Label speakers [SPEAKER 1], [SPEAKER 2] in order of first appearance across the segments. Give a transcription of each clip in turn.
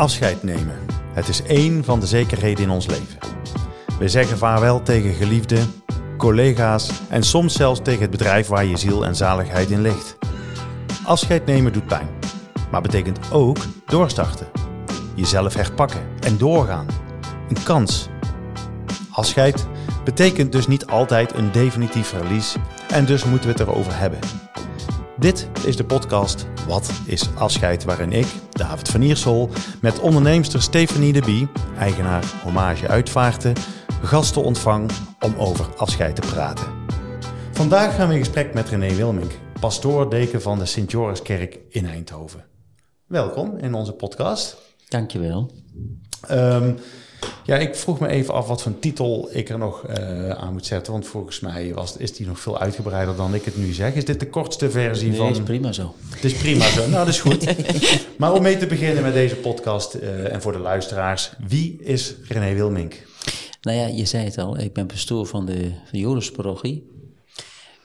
[SPEAKER 1] Afscheid nemen. Het is één van de zekerheden in ons leven. We zeggen vaarwel tegen geliefden, collega's en soms zelfs tegen het bedrijf waar je ziel en zaligheid in ligt. Afscheid nemen doet pijn, maar betekent ook doorstarten. Jezelf herpakken en doorgaan. Een kans. Afscheid betekent dus niet altijd een definitief verlies en dus moeten we het erover hebben. Dit is de podcast Wat is afscheid? Waarin ik, David van Iersel, met onderneemster Stefanie de Bie, eigenaar Hommage Uitvaarten, gasten ontvang om over afscheid te praten. Vandaag gaan we in gesprek met René Wilmink, pastoor-deken van de Sint-Joriskerk in Eindhoven. Welkom in onze podcast.
[SPEAKER 2] Dankjewel.
[SPEAKER 1] Um, ja, ik vroeg me even af wat voor een titel ik er nog uh, aan moet zetten. Want volgens mij was, is die nog veel uitgebreider dan ik het nu zeg. Is dit de kortste versie
[SPEAKER 2] nee,
[SPEAKER 1] van...
[SPEAKER 2] is prima zo.
[SPEAKER 1] Het is prima zo. nou, dat is goed. maar om mee te beginnen met deze podcast uh, en voor de luisteraars. Wie is René Wilmink?
[SPEAKER 2] Nou ja, je zei het al. Ik ben pastoor van de, van de.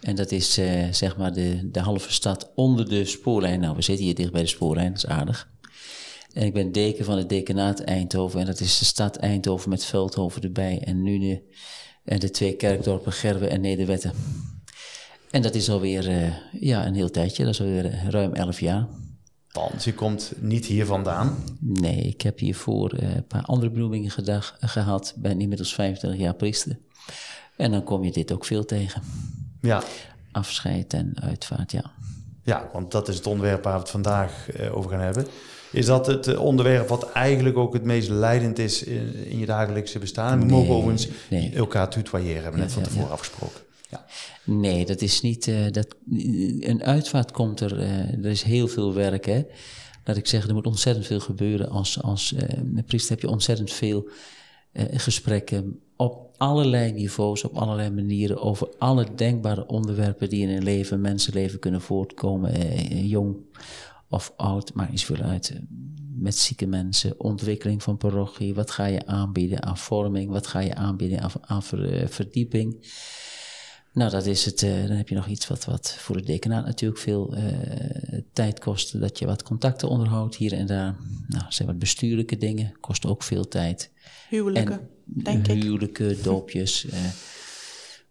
[SPEAKER 2] En dat is uh, zeg maar de, de halve stad onder de spoorlijn. Nou, we zitten hier dicht bij de spoorlijn, dat is aardig. En ik ben deken van het dekenaat Eindhoven. En dat is de stad Eindhoven met Veldhoven erbij. En nu de, en de twee kerkdorpen Gerwe en Nederwetten. En dat is alweer uh, ja, een heel tijdje. Dat is alweer ruim elf jaar.
[SPEAKER 1] Want je komt niet hier vandaan?
[SPEAKER 2] Nee, ik heb hiervoor uh, een paar andere benoemingen gedag, gehad. Ben inmiddels 25 jaar priester. En dan kom je dit ook veel tegen.
[SPEAKER 1] Ja.
[SPEAKER 2] Afscheid en uitvaart, ja.
[SPEAKER 1] Ja, want dat is het onderwerp waar we het vandaag uh, over gaan hebben. Is dat het onderwerp wat eigenlijk ook het meest leidend is in, in je dagelijkse bestaan? We nee, mogen overigens nee. elkaar tutoyeren, hebben we net van tevoren afgesproken.
[SPEAKER 2] Ja. Nee, dat is niet. Uh, dat, een uitvaart komt er. Uh, er is heel veel werk. Hè? Laat ik zeggen, er moet ontzettend veel gebeuren. Als, als uh, priester heb je ontzettend veel gesprekken op allerlei niveaus, op allerlei manieren, over alle denkbare onderwerpen die in een leven, mensenleven kunnen voortkomen, jong of oud, maakt niet zoveel uit. Met zieke mensen, ontwikkeling van parochie, wat ga je aanbieden aan vorming, wat ga je aanbieden aan, aan ver, verdieping. Nou, dat is het. Uh, dan heb je nog iets wat, wat voor de dekenaat natuurlijk veel uh, tijd kost. Dat je wat contacten onderhoudt hier en daar. Nou, zijn wat bestuurlijke dingen. Kost ook veel tijd.
[SPEAKER 3] Huwelijken,
[SPEAKER 2] en,
[SPEAKER 3] denk
[SPEAKER 2] ik. Huwelijken, doopjes. Uh,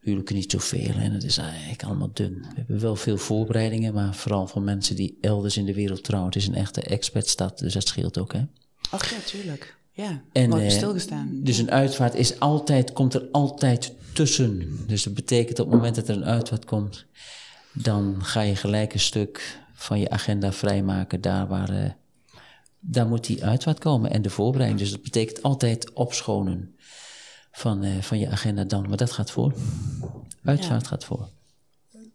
[SPEAKER 2] huwelijken niet zoveel en het is eigenlijk allemaal dun. We hebben wel veel voorbereidingen, maar vooral van mensen die elders in de wereld trouwen. Het is een echte expertstad, dus dat scheelt ook, hè?
[SPEAKER 3] Ach ja, tuurlijk. Ja,
[SPEAKER 2] en,
[SPEAKER 3] mooi
[SPEAKER 2] uh,
[SPEAKER 3] stilgestaan.
[SPEAKER 2] Dus een uitvaart is altijd, komt er altijd tussen. Dus dat betekent op het moment dat er een uitvaart komt, dan ga je gelijk een stuk van je agenda vrijmaken daar waar, uh, daar moet die uitvaart komen en de voorbereiding. Dus dat betekent altijd opschonen van, uh, van je agenda dan. Maar dat gaat voor. Uitvaart ja. gaat voor.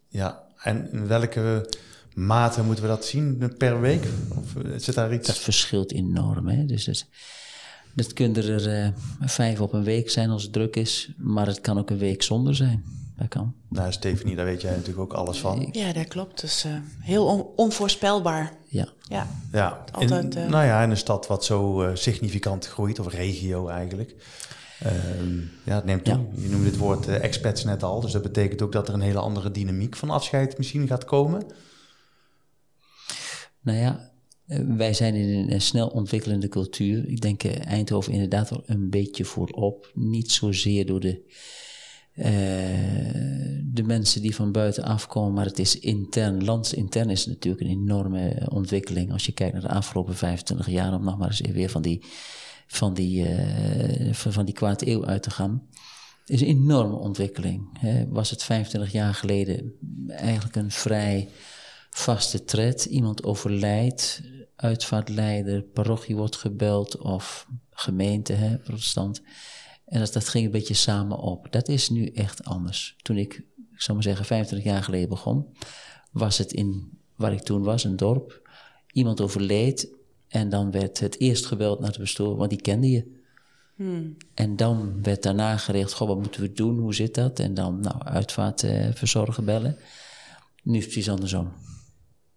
[SPEAKER 1] Ja, en in welke mate moeten we dat zien per week? Of zit daar iets?
[SPEAKER 2] Dat verschilt enorm. Hè? Dus dat, dat kunnen er uh, vijf op een week zijn als het druk is. Maar het kan ook een week zonder zijn. Dat kan.
[SPEAKER 1] Nou, Stephanie, daar weet jij natuurlijk ook alles van.
[SPEAKER 3] Ja, dat klopt. Dus uh, heel on onvoorspelbaar.
[SPEAKER 2] Ja.
[SPEAKER 3] Ja.
[SPEAKER 1] ja. Altijd, in, uh, nou ja, in een stad wat zo uh, significant groeit, of regio eigenlijk. Um, ja, het neemt toe. Ja. Je noemde het woord uh, expats net al, dus dat betekent ook dat er een hele andere dynamiek van afscheid misschien gaat komen.
[SPEAKER 2] Nou ja, wij zijn in een snel ontwikkelende cultuur. Ik denk Eindhoven inderdaad wel een beetje voorop. Niet zozeer door de, uh, de mensen die van buiten afkomen, maar het is intern. Landsintern is natuurlijk een enorme ontwikkeling. Als je kijkt naar de afgelopen 25 jaar, om nog maar eens weer van die van die, uh, van die kwart eeuw uit te gaan. is een enorme ontwikkeling. Hè. Was het 25 jaar geleden eigenlijk een vrij vaste tred. Iemand overlijdt, uitvaartleider, parochie wordt gebeld of gemeente, hè, protestant. En dat, dat ging een beetje samen op. Dat is nu echt anders. Toen ik, ik zal maar zeggen, 25 jaar geleden begon, was het in waar ik toen was, een dorp. Iemand overleed en dan werd het eerst gebeld naar de bestuur, want die kende je. Hmm. En dan werd daarna gericht, goh, wat moeten we doen, hoe zit dat? En dan, nou, uitvaartverzorger uh, bellen. Nu is het precies andersom.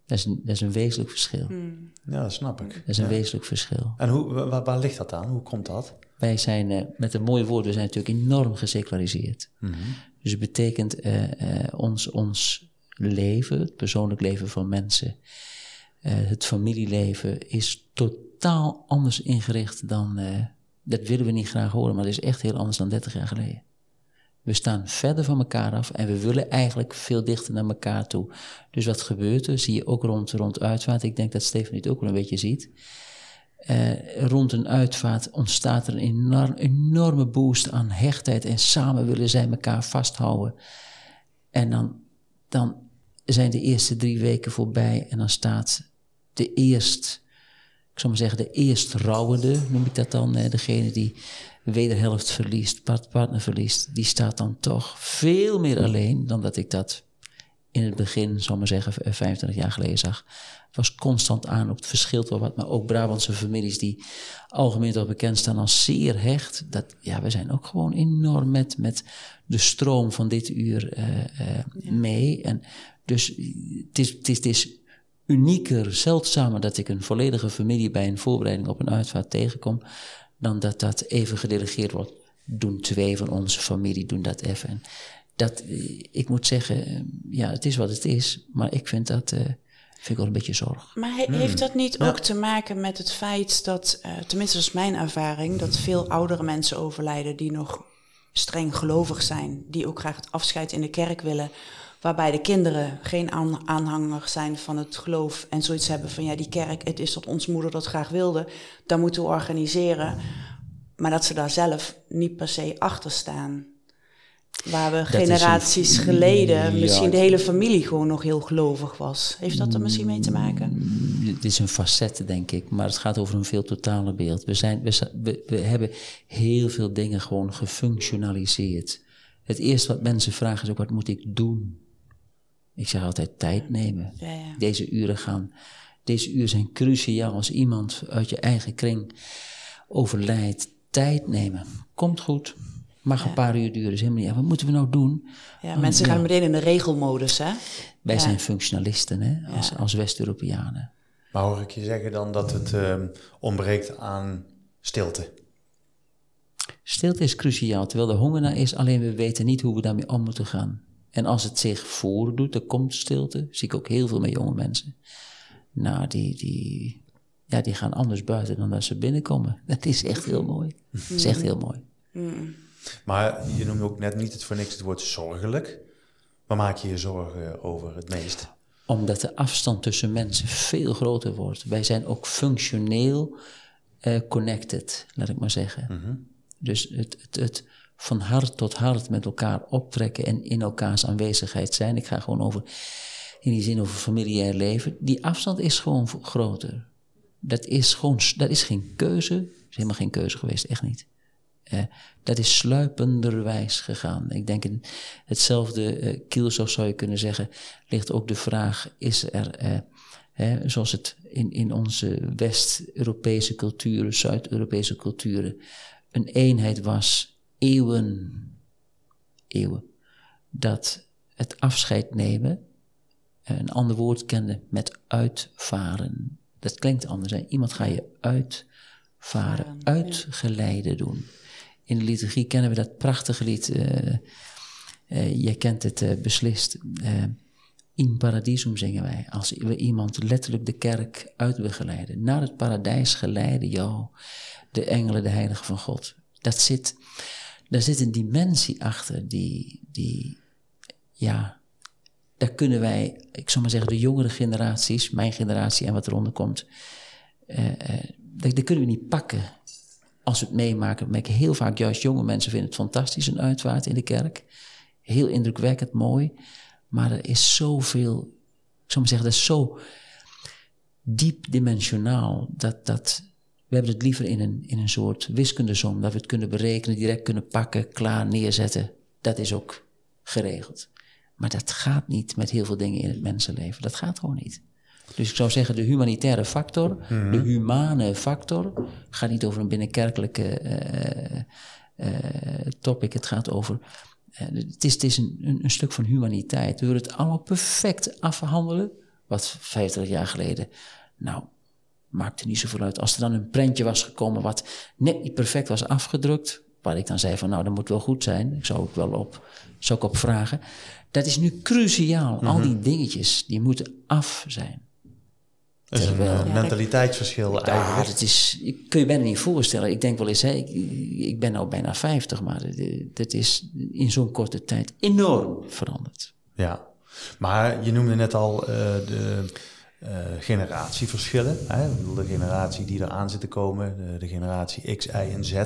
[SPEAKER 2] Dat is een, dat is een wezenlijk verschil.
[SPEAKER 3] Hmm.
[SPEAKER 1] Ja, dat snap ik.
[SPEAKER 2] Dat is een
[SPEAKER 1] ja.
[SPEAKER 2] wezenlijk verschil.
[SPEAKER 1] En hoe, waar, waar, ligt dat aan? Hoe komt dat?
[SPEAKER 2] Wij zijn, uh, met een mooi woord, we zijn natuurlijk enorm geseculariseerd.
[SPEAKER 1] Mm -hmm.
[SPEAKER 2] Dus het betekent uh, ons, ons leven, het persoonlijk leven van mensen... Uh, het familieleven is totaal anders ingericht dan. eh, dat willen we niet graag horen, maar dat is echt heel anders dan 30 jaar geleden. We staan verder van elkaar af en we willen eigenlijk veel dichter naar elkaar toe. Dus wat gebeurt er? Zie je ook rond, rond uitvaart. Ik denk dat Stefan het ook wel een beetje ziet. Eh, rond een uitvaart ontstaat er een enorm, enorme boost aan hechtheid en samen willen zij elkaar vasthouden. En dan, dan zijn de eerste drie weken voorbij en dan staat de eerst, ik zal maar zeggen, de eerst rouwende, noem ik dat dan, eh, degene die wederhelft verliest, part- partner verliest, die staat dan toch veel meer alleen dan dat ik dat in het begin, zal maar zeggen, v- 25 jaar geleden zag. Was constant aan op het verschil wel wat, maar ook Brabantse families die algemeen toch bekend staan als zeer hecht. Dat, ja, we zijn ook gewoon enorm met, met de stroom van dit uur eh, eh, mee. En dus het, is, het is unieker, zeldzamer dat ik een volledige familie bij een voorbereiding op een uitvaart tegenkom, dan dat dat even gedelegeerd wordt. Doen twee van onze familie, doen dat even. En dat, eh, ik moet zeggen, eh, ja, het is wat het is, maar ik vind dat, eh, vind ik wel een beetje zorg.
[SPEAKER 3] Maar he- heeft dat niet ook te maken met het feit dat, eh, tenminste dat is mijn ervaring, dat veel oudere mensen overlijden die nog streng gelovig zijn, die ook graag het afscheid in de kerk willen, waarbij de kinderen geen aan- aanhanger zijn van het geloof en zoiets hebben van ja, die kerk, het is dat ons moeder dat graag wilde, dat moeten we organiseren, maar dat ze daar zelf niet per se achter staan. Waar we generaties
[SPEAKER 2] een-
[SPEAKER 3] geleden
[SPEAKER 2] Ja,
[SPEAKER 3] misschien de hele familie gewoon nog heel gelovig was. Heeft dat er misschien mee te maken?
[SPEAKER 2] Het is een facet, denk ik, maar het gaat over een veel totaler beeld. We, zijn, we, we hebben heel veel dingen gewoon gefunctionaliseerd. Het eerste wat mensen vragen is ook, wat moet ik doen? Ik zeg altijd tijd nemen.
[SPEAKER 3] Ja, ja.
[SPEAKER 2] Deze uren gaan, deze uren zijn cruciaal als iemand uit je eigen kring overlijdt. Tijd nemen. Komt goed. Mag een paar uur duren, is helemaal niet. Wat moeten we nou doen?
[SPEAKER 3] Ja, mensen gaan meteen in de regelmodus, hè?
[SPEAKER 2] Wij
[SPEAKER 3] Ja.
[SPEAKER 2] zijn functionalisten, hè, als, als West-Europeanen.
[SPEAKER 1] Maar hoor ik je zeggen dan dat het ehm, ontbreekt aan stilte?
[SPEAKER 2] Stilte is cruciaal, terwijl er honger naar is, alleen we weten niet hoe we daarmee om moeten gaan. En als het zich voordoet, er komt stilte, zie ik ook heel veel met jonge mensen. Nou, die, die, ja, die gaan anders buiten dan dat ze binnenkomen. Dat is echt heel mooi. Dat is echt heel mooi.
[SPEAKER 1] Maar je noemt ook net niet het voor niks het woord zorgelijk. Waar maak je je zorgen over het meest?
[SPEAKER 2] Omdat de afstand tussen mensen veel groter wordt. Wij zijn ook functioneel eh, connected, laat ik maar zeggen. Dus het, het, het van hart tot hart met elkaar optrekken en in elkaars aanwezigheid zijn. Ik ga gewoon over, in die zin over familiair leven. Die afstand is gewoon groter. Dat is gewoon, dat is geen keuze. Dat is helemaal geen keuze geweest, echt niet. Eh, dat is sluipenderwijs gegaan. Ik denk in hetzelfde eh kielzog zou je kunnen zeggen, ligt ook de vraag, is er, eh, zoals het in, in onze West-Europese culturen, Zuid-Europese culturen, een eenheid was, eeuwen, eeuwen, dat het afscheid nemen eh, een ander woord kende met uitvaren. Dat klinkt anders. Hè? Iemand ga je uitvaren, uitgeleide doen. In de liturgie kennen we dat prachtige lied. eh, jij kent het beslist. in paradisum zingen wij. Als we iemand letterlijk de kerk uit willen geleiden. Naar het paradijs geleiden jou. De engelen, de heiligen van God. Dat zit, daar zit een dimensie achter die, die ja, daar kunnen wij, ik zal maar zeggen, de jongere generaties, mijn generatie en wat eronder komt, eh, dat, kunnen we niet pakken als we het meemaken. Merken heel vaak, juist jonge mensen vinden het fantastisch, een uitvaart in de kerk. Heel indrukwekkend, mooi. Maar er is zoveel, ik zal maar zeggen, dat is zo diep dimensionaal, dat, dat we hebben het liever in een, in een soort wiskundesom, dat we het kunnen berekenen, direct kunnen pakken, klaar neerzetten. Dat is ook geregeld. Maar dat gaat niet met heel veel dingen in het mensenleven. Dat gaat gewoon niet. Dus ik zou zeggen, de humanitaire factor, de humane factor, gaat niet over een binnenkerkelijke eh, eh, topic. Het gaat over. eh, het is, het is een, een, een stuk van humaniteit. We willen het allemaal perfect afhandelen. Wat 50 jaar geleden. Nou, maakte niet zoveel uit. Als er dan een prentje was gekomen wat net niet perfect was afgedrukt. Waar ik dan zei van nou, dat moet wel goed zijn. Ik zou ook wel op, zou ik op vragen. Dat is nu cruciaal. Al die dingetjes, die moeten af zijn.
[SPEAKER 1] Dat is een uh, mentaliteitsverschil
[SPEAKER 2] ja,
[SPEAKER 1] eigenlijk.
[SPEAKER 2] Dat is, kun je bijna niet voorstellen. Ik denk wel eens, hè, ik, ik ben nou bijna 50, maar dit is in zo'n korte tijd enorm veranderd.
[SPEAKER 1] Ja, maar je noemde net al uh, de uh, generatieverschillen. Hè? De generatie die eraan zit te komen, de, de generatie X, Y en Z. Uh,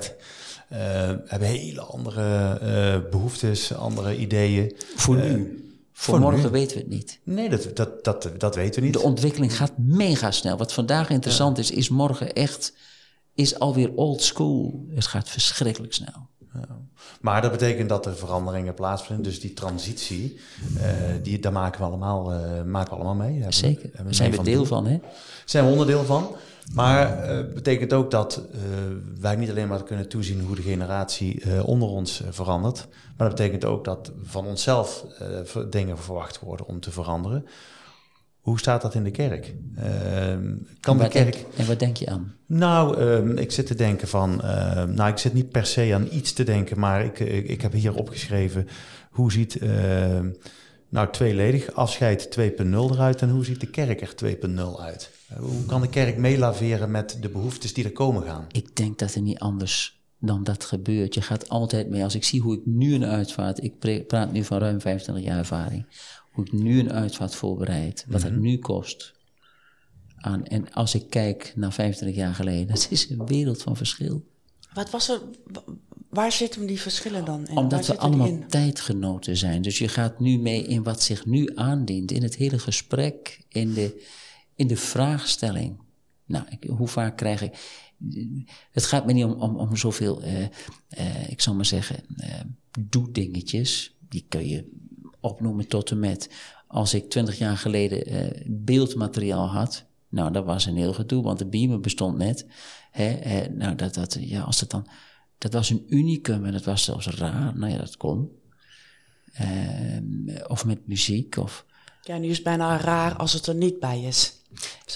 [SPEAKER 1] hebben hele andere uh, behoeftes, andere ideeën.
[SPEAKER 2] Voor nu. Voor, voor morgen nu. weten we het niet.
[SPEAKER 1] Nee, dat, dat, dat, dat weten we niet.
[SPEAKER 2] De ontwikkeling gaat mega snel. Wat vandaag interessant ja. is, is morgen echt is alweer old school. Het gaat verschrikkelijk snel.
[SPEAKER 1] Ja. Maar dat betekent dat er veranderingen plaatsvinden. Dus die transitie, uh, die, daar maken we allemaal, uh, maken we allemaal mee. Daar
[SPEAKER 2] Zeker, daar zijn we deel van. Hè?
[SPEAKER 1] zijn we onderdeel van. Maar uh, betekent ook dat wij niet alleen maar kunnen toezien hoe de generatie onder ons verandert. Maar dat betekent ook dat van onszelf dingen verwacht worden om te veranderen. Hoe staat dat in de kerk? Uh, kan de kerk...
[SPEAKER 2] Denk, en wat denk je aan?
[SPEAKER 1] Nou, uh, ik zit te denken van... Uh, nou, ik zit niet per se aan iets te denken... maar ik, ik, ik heb hier opgeschreven... hoe ziet ehm, nou tweeledig afscheid 2.0 eruit... en hoe ziet de kerk er 2.0 uit? hoe kan de kerk meelaveren met de behoeftes die er komen gaan?
[SPEAKER 2] Ik denk dat er niet anders dan dat gebeurt. Je gaat altijd mee. Als ik zie hoe ik nu een uitvaart... ik praat nu van ruim 25 jaar ervaring hoe ik nu een uitvaart voorbereid, wat het nu kost. Aan, en als ik kijk naar 25 jaar geleden, dat is een wereld van verschil.
[SPEAKER 3] Wat was er, waar zitten die verschillen dan in?
[SPEAKER 2] Omdat we allemaal tijdgenoten zijn. Dus je gaat nu mee in wat zich nu aandient, in het hele gesprek, in de, in de vraagstelling. Nou, ik, hoe vaak krijg ik. Het gaat me niet om, om, om zoveel, uh, uh, ik zal maar zeggen, uh, doe-dingetjes. Die kun je opnoemen tot en met als ik twintig jaar geleden uh, beeldmateriaal had. Nou, dat was een heel gedoe, want de beamer bestond net. Hè, hè, nou, dat, dat, ja, als dat dan, dat was een unicum en dat was zelfs raar. Nou ja, dat kon. Uh, of met muziek. Of,
[SPEAKER 3] ja, nu is het bijna raar als het er niet bij is.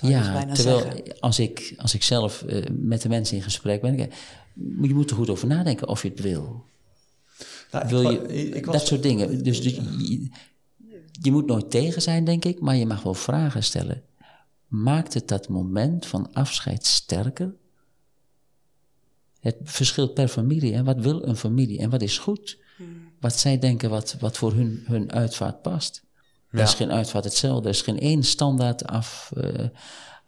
[SPEAKER 2] ja, dus terwijl als ik, als ik zelf uh, met de mensen in gesprek ben, je moet er goed over nadenken of je het wil. Nou, Wil je, ik, ik was, dat soort dingen. Dus, dus je, je, moet nooit tegen zijn, denk ik, maar je mag wel vragen stellen. Maakt het dat moment van afscheid sterker? Het verschilt per familie. En wat wil een familie? En wat is goed? Hmm. Wat zij denken wat, wat voor hun, hun uitvaart past. Ja. Er is geen uitvaart hetzelfde. Er is geen één standaard af, uh,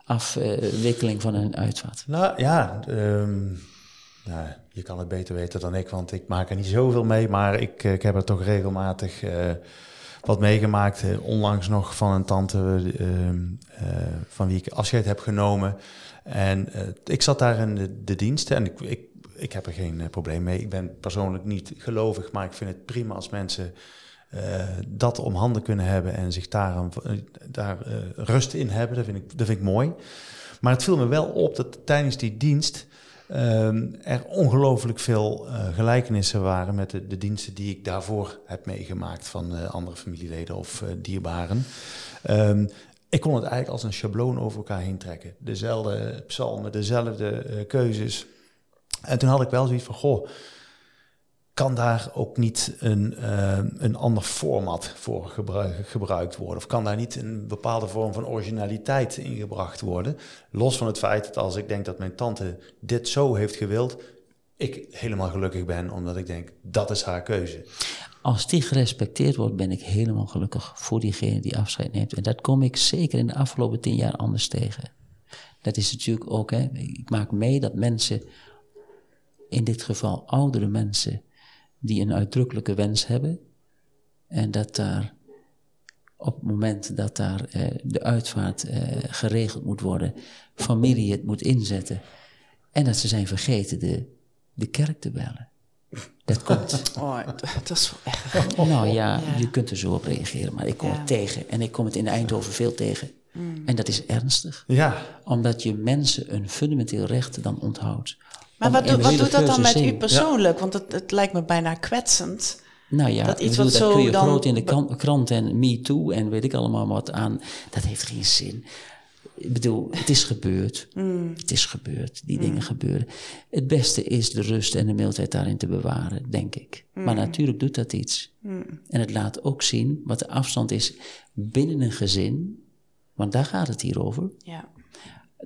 [SPEAKER 2] afwikkeling van een uitvaart.
[SPEAKER 1] Nou ja, um, nou, je kan het beter weten dan ik, want ik maak er niet zoveel mee. Maar ik, eh, ik heb er toch regelmatig uh, wat meegemaakt. Uh, onlangs nog van een tante van wie ik afscheid heb genomen. En ik zat daar in de, diensten en ik, ik, ik heb er geen probleem mee. Ik ben persoonlijk niet gelovig, maar ik vind het prima als mensen dat om handen kunnen hebben en zich daar, daar rust in hebben. Dat vind, ik, dat vind ik mooi. Maar het viel me wel op dat tijdens die dienst er ongelooflijk veel uh, gelijkenissen waren met de, diensten die ik daarvoor heb meegemaakt van uh, andere familieleden of uh, dierbaren. Um, ik kon het eigenlijk als een schabloon over elkaar heen trekken. Dezelfde psalmen, dezelfde keuzes. En toen had ik wel zoiets van, goh, kan daar ook niet een, uh, een ander format voor gebruik, gebruikt worden? Of kan daar niet een bepaalde vorm van originaliteit in gebracht worden? Los van het feit dat als ik denk dat mijn tante dit zo heeft gewild, ik helemaal gelukkig ben, omdat ik denk dat is haar keuze.
[SPEAKER 2] Als die gerespecteerd wordt, ben ik helemaal gelukkig voor diegene die afscheid neemt. En dat kom ik zeker in de afgelopen tien jaar anders tegen. Dat is natuurlijk ook, hè, ik maak mee dat mensen, in dit geval oudere mensen, die een uitdrukkelijke wens hebben. En dat daar op het moment dat daar eh, de uitvaart eh, geregeld moet worden, familie het moet inzetten. En dat ze zijn vergeten de, de kerk te bellen. Dat komt.
[SPEAKER 3] Oh, dat is wel echt.
[SPEAKER 2] Nou ja, je kunt er zo op reageren, maar ik kom het tegen. En ik kom het in Eindhoven veel tegen. Mm. En dat is ernstig.
[SPEAKER 1] Ja.
[SPEAKER 2] Omdat je mensen een fundamenteel recht dan onthoudt.
[SPEAKER 3] Maar wat, wat doet dat dan met u persoonlijk? Want het, het, lijkt me bijna kwetsend.
[SPEAKER 2] Nou ja, dat, iets bedoel, dat kun je dan... groot in de krant en me too en weet ik allemaal wat aan. Dat heeft geen zin. Ik bedoel, het is gebeurd. Mm. Het is gebeurd. Die mm. dingen gebeuren. Het beste is de rust en de mildheid daarin te bewaren, denk ik. Mm. Maar natuurlijk doet dat iets. En het laat ook zien wat de afstand is binnen een gezin. Want daar gaat het hier over.
[SPEAKER 3] Ja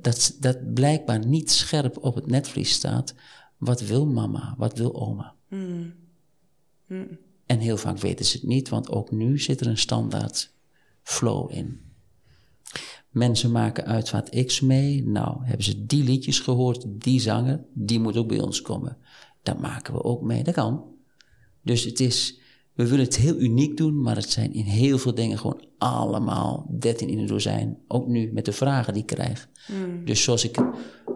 [SPEAKER 2] dat, dat blijkbaar niet scherp op het netvlies staat. Wat wil mama? Wat wil oma? Hmm. En heel vaak weten ze het niet, want ook nu zit er een standaard flow in. Mensen maken uitvaart X mee. Nou, hebben ze die liedjes gehoord, die zanger, die moet ook bij ons komen. Dat maken we ook mee. Dat kan. Dus het is, we willen het heel uniek doen, maar het zijn in heel veel dingen gewoon allemaal 13 in een dozijn. Ook nu met de vragen die ik krijg. Hmm. Dus zoals ik